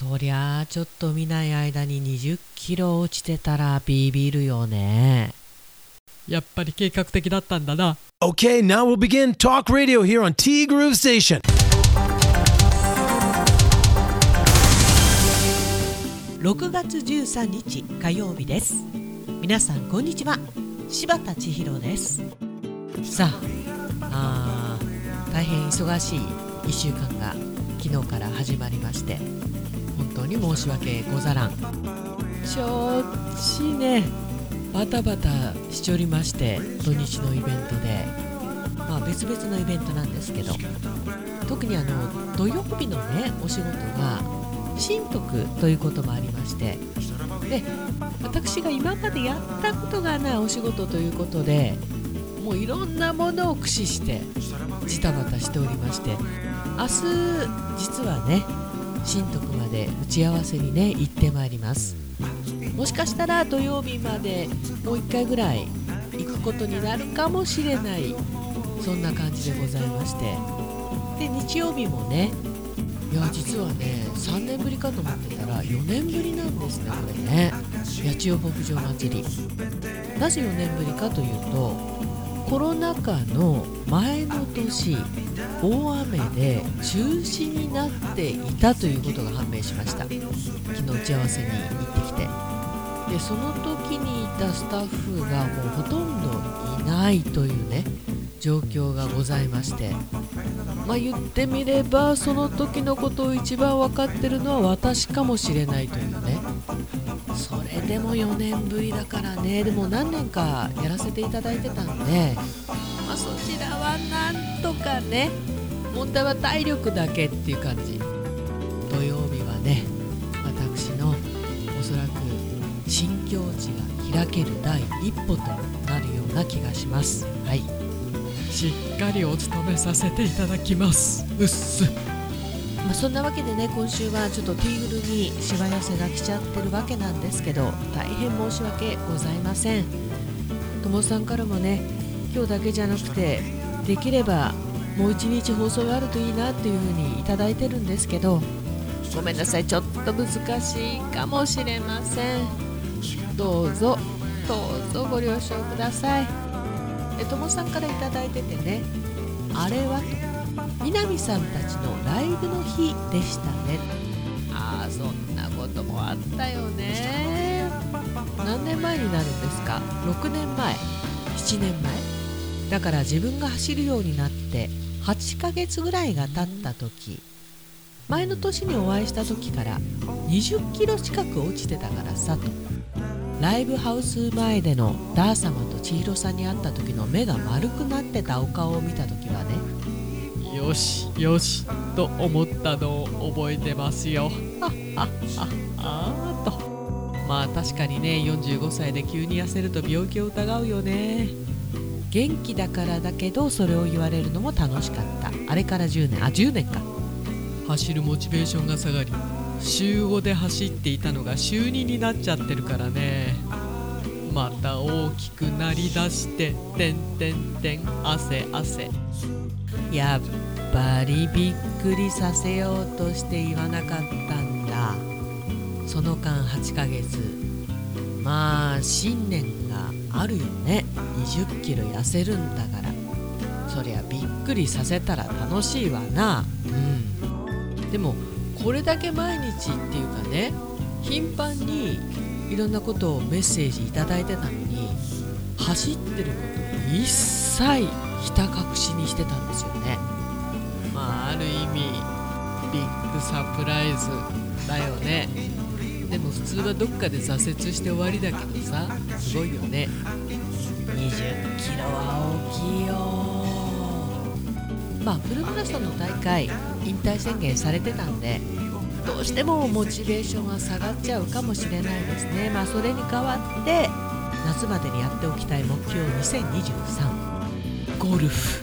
そりゃあちょっと見ない間に20キロ落ちてたらビビるよね。やっぱり計画的だったんだな。Okay, now we'll begin talk radio here on T Groove Station. 6月13日火曜日です。皆さんこんにちは。柴田千尋です。さああー大変忙しい1週間が昨日から始まりまして。本当に申し訳ござらん。ちょっちね。バタバタしておりまして土日のイベントで。まあ別々のイベントなんですけど。特にあの土曜日のねお仕事が神徳ということもありまして。で私が今までやったことがないお仕事ということでもういろんなものを駆使してジタバタしておりまして。明日実はね神徳まで打ち合わせにね行ってまいります。もしかしたら土曜日までもう1回ぐらい行くことになるかもしれないそんな感じでございまして。で日曜日もねいや実はね3年ぶりかと思ってたら4年ぶりなんですねこれね。八千代牧場祭り。なぜ4年ぶりかというとコロナ禍の前の年大雨で中止になっていたということが判明しました。昨日打ち合わせに行ってきて。でその時にいたスタッフがもうほとんどいないというね状況がございまして。まあ言ってみればその時のことを一番分かってるのは私かもしれないというね。それでも4年ぶりだからね。でも何年かやらせていただいてたんで、まあ、そちらはなんとかね問題は体力だけっていう感じ。土曜日はね私のおそらく新境地が開ける第一歩となるような気がします。はい。しっかりお勤めさせていただきます。うっす。まあ、そんなわけでね今週はちょっとティーグルにしわ寄せが来ちゃってるわけなんですけど大変申し訳ございません。ともさんからもね今日だけじゃなくてできればもう一日放送があるといいなっていう風にいただいてるんですけどごめんなさいちょっと難しいかもしれません。どうぞどうぞご了承ください。えともさんからいただいててねあれはと南さんたちのライブの日でしたね。ああそんなこともあったよね。何年前になるんですか？6年前？7年前？だから自分が走るようになって8ヶ月ぐらいが経った時前の年にお会いした時から20キロ近く落ちてたからさと。ライブハウス前でのダー様と千尋さんに会った時の目が丸くなってたお顔を見た時はねよしよしと思ったのを覚えてますよ。はっはっはっはーと。まあ確かにね45歳で急に痩せると病気を疑うよね元気だからだけどそれを言われるのも楽しかった。あれから10年。あ10年か。走るモチベーションが下がり週5で走っていたのが週2になっちゃってるからね。また大きくなりだして「てんてんてん汗汗」やっぱりびっくりさせようとして言わなかったんだ。その間8ヶ月。まあ信念があるよね2 0キロ痩せるんだから。そりゃびっくりさせたら楽しいわな。うん。でもこれだけ毎日っていうかね頻繁にいろんなことをメッセージいいてたのに走ってることを一切ひた隠しにしてたんですよね。まあある意味ビッグサプライズだよね。でも普通はどっかで挫折して終わりだけどさすごいよね。キロは大きいよ。まあフルマラソンの大会引退宣言されてたんでどうしてもモチベーションは下がっちゃうかもしれないですね。まあそれに代わって夏までにやっておきたい目標2023ゴルフ。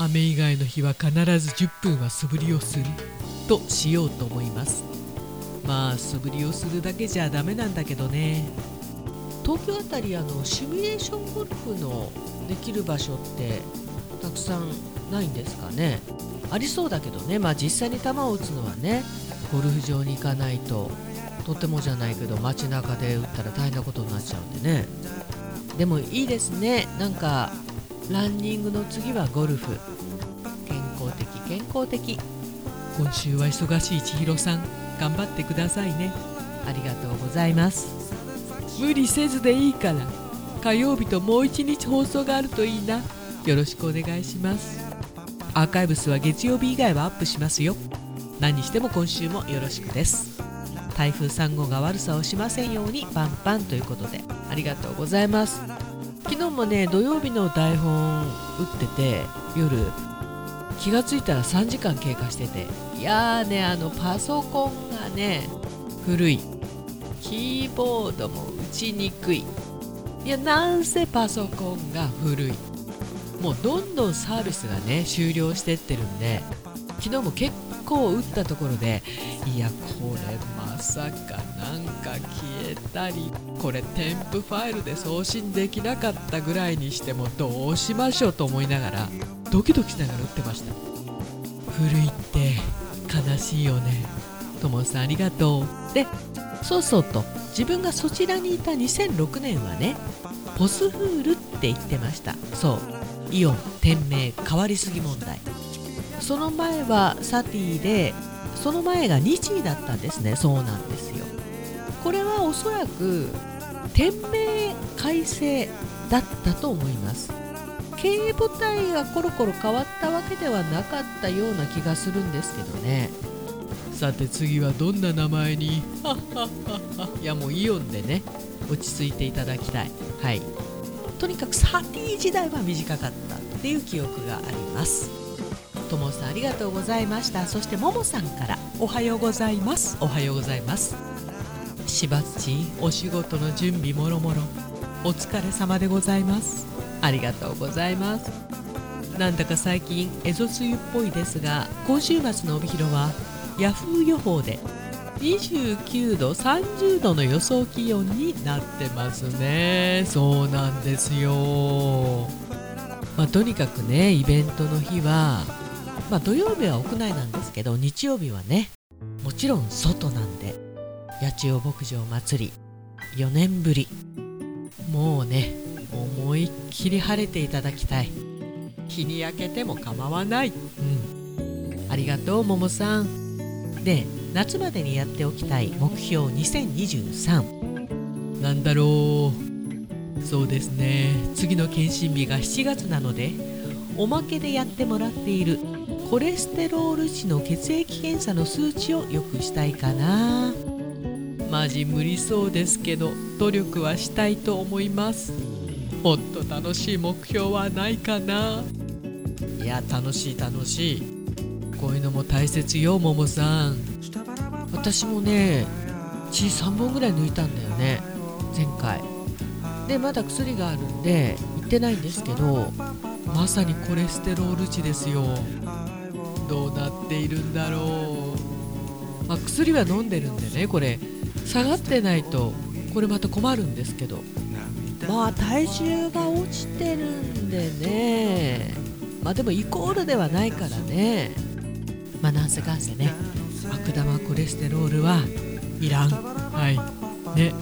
雨以外の日は必ず10分は素振りをする。としようと思います。まあ素振りをするだけじゃダメなんだけどね。東京あたりあのシミュレーションゴルフのできる場所ってたくさんないんですかね？ありそうだけどね。まあ実際に球を打つのはねゴルフ場に行かないととてもじゃないけど街中で打ったら大変なことになっちゃうんでね。でもいいですね。なんかランニングの次はゴルフ。健康的健康的。今週は忙しい千尋さん頑張ってくださいね。ありがとうございます無理せずでいいから。火曜日ともう一日放送があるといいな。よろしくお願いします。アーカイブスは月曜日以外はアップしますよ。何しても今週もよろしくです。台風3号が悪さをしませんようにパンパンということでありがとうございます。昨日もね土曜日の台本打ってて夜気がついたら3時間経過してていやーねあのパソコンがね古い。キーボードもちにくい。いやなんせパソコンが古い。もうどんどんサービスがね終了してってるんで昨日も結構打ったところでいやこれまさかなんか消えたりこれ添付ファイルで送信できなかったぐらいにしてもどうしましょうと思いながらドキドキしながら打ってました。古いって悲しいよね。ともさんありがとう。でそうそうと自分がそちらにいた2006年はねポスフールって言ってました。そう。イオン店名変わりすぎ問題。その前はサティでその前が日位だったんですね。そうなんですよ。これはおそらく店名改正だったと思います。経営母体がコロコロ変わったわけではなかったような気がするんですけどね。さて次はどんな名前に？いやもうイオンでね落ち着いていただきたい。はい。とにかくサティ時代は短かったっていう記憶があります。ともさんありがとうございました。そしてももさんからおはようございます。おはようございます。しばっちお仕事の準備もろもろ。お疲れ様でございます。ありがとうございます。なんだか最近エゾ梅雨っぽいですが今週末の帯広はヤフー予報で。29度30度の予想気温になってますね。そうなんですよ。まあ、とにかくねイベントの日は、まあ、土曜日は屋内なんですけど日曜日はねもちろん外なんで八千代牧場祭り4年ぶり。もうね思いっきり晴れていただきたい。日に焼けても構わない。うん。ありがとうももさん。で夏までにやっておきたい目標2023なんだろう。そうですね。次の検診日が7月なのでおまけでやってもらっているコレステロール値の血液検査の数値を良くしたいかな。マジ無理そうですけど努力はしたいと思います。もっと楽しい目標はないかな。いや楽しい楽しい。こういうのも大切よももさん。私もね血3本ぐらい抜いたんだよね前回。でまだ薬があるんで行ってないんですけどまさにコレステロール値ですよ。どうなっているんだろう、まあ、薬は飲んでるんでねこれ。下がってないとこれまた困るんですけど。まあ体重が落ちてるんでね。まあでもイコールではないからね。まあなんせかんせね悪玉コレステロールはいらん。はい。ね。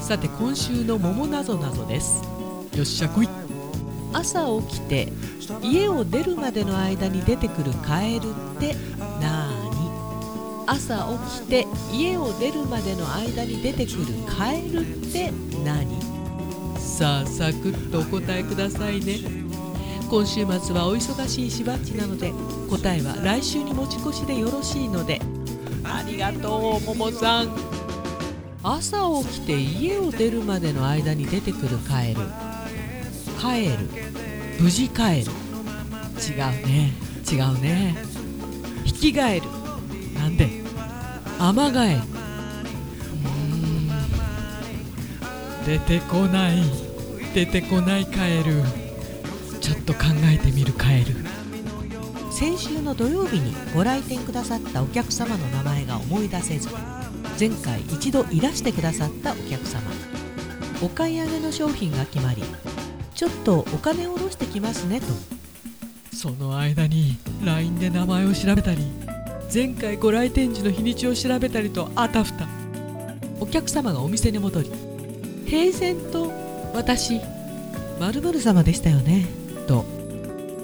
さて今週の桃なぞなぞです。よっしゃ来い。朝起きて家を出るまでの間に出てくるカエルってなーに朝起きて家を出るまでの間に出てくるカエルって何？さあサクッとお答えくださいね今週末はお忙しいしばっちなので答えは来週に持ち越しでよろしいので。ありがとうももさん。朝起きて家を出るまでの間に出てくるカエル。カエル。無事カエル。違うね。違うね。ヒキガエルなんで？アマガエルうん。出てこない。出てこないカエル。ちょっと考えてみるカエル。先週の土曜日にご来店くださったお客様の名前が思い出せず前回一度いらしてくださったお客様。お買い上げの商品が決まりちょっとお金を下ろしてきますねと。その間に LINE で名前を調べたり前回ご来店時の日にちを調べたりとあたふた。お客様がお店に戻り平然と私まる様でしたよね。と。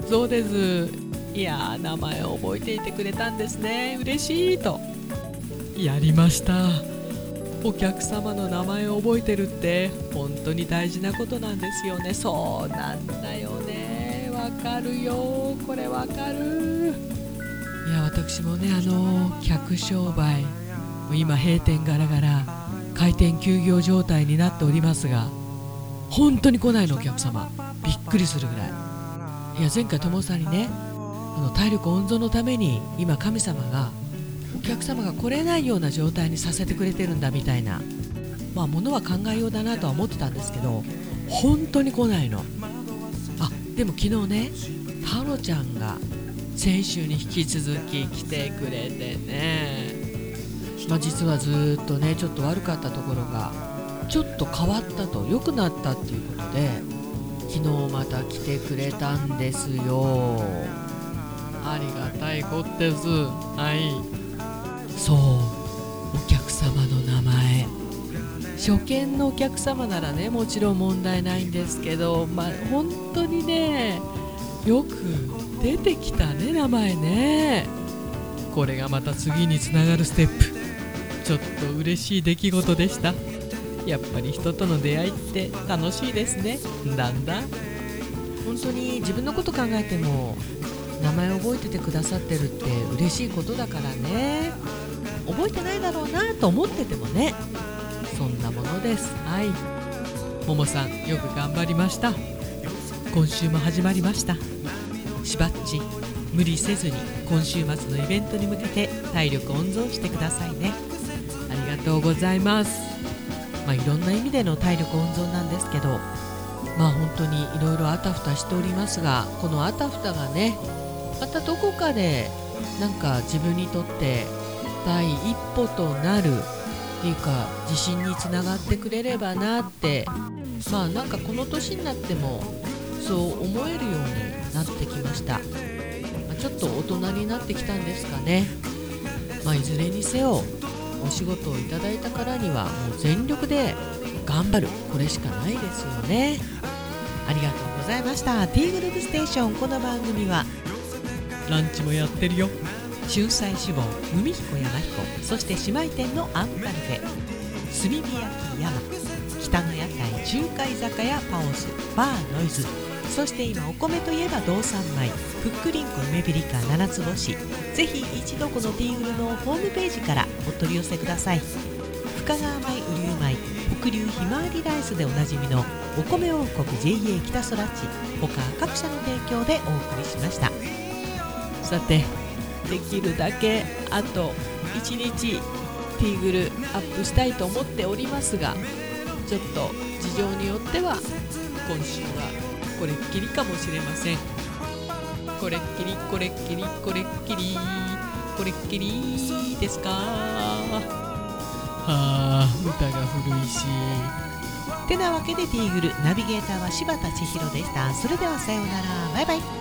そうです。いや名前を覚えていてくれたんですね。嬉しいと。やりました。お客様の名前を覚えてるって本当に大事なことなんですよね。そうなんだよね。わかるよ。これわかる。いや私もねあの客商売今閉店ガラガラ開店休業状態になっておりますが本当に来ないのお客様。びっくりするぐらいいや前回友さんにねあの体力温存のために今神様がお客様が来れないような状態にさせてくれてるんだみたいなまあ物は考えようだなとは思ってたんですけど本当に来ないの。あでも昨日ねタロちゃんが先週に引き続き来てくれてね。まあ、実はずっとねちょっと悪かったところがちょっと変わったと良くなったっていうことで昨日また来てくれたんですよ。ありがたいことです。はい。そうお客様の名前。初見のお客様ならねもちろん問題ないんですけどまあ本当にねよく出てきたね名前ね。これがまた次につながるステップ。ちょっと嬉しい出来事でした。やっぱり人との出会いって楽しいですね。だんだん。本当に自分のこと考えても名前覚えててくださってるって嬉しいことだからね。覚えてないだろうなと思っててもね。そんなものです。はい。ももさんよく頑張りました。今週も始まりました。しばっち無理せずに今週末のイベントに向けて体力温存してくださいね。ありがとうございます。まあ、いろんな意味での体力温存なんですけどまあ本当にいろいろあたふたしておりますがこのあたふたがねまたどこかでなんか自分にとって第一歩となるっていうか自信につながってくれればなってまあなんかこの年になってもそう思えるようになってきました、まあ、ちょっと大人になってきたんですかね、まあ、いずれにせよお仕事をいただいたからにはもう全力で頑張る。これしかないですよね。ありがとうございました。T グループステーションこの番組はランチもやってるよ。春菜志望海彦山彦そして姉妹店のアンパルフェ。炭火焼き山北の屋台中華居酒屋パオスバーノイズ。そして今お米といえば道産米ふっくりんこ梅ピリカ七つ星。ぜひ一度このティーグルのホームページからお取り寄せください。深川米雨竜米北流ひまわりライスでおなじみのお米王国 JA 北空地他各社の提供でお送りしました。さてできるだけあと1日ティーグルアップしたいと思っておりますがちょっと事情によっては今週はこれっきりかもしれません。これっきりこれっきりこれっきりこれっきりですか？はあ歌が古いし。てなわけでティーグルナビゲーターは柴田千尋でした。それではさようなら。バイバイ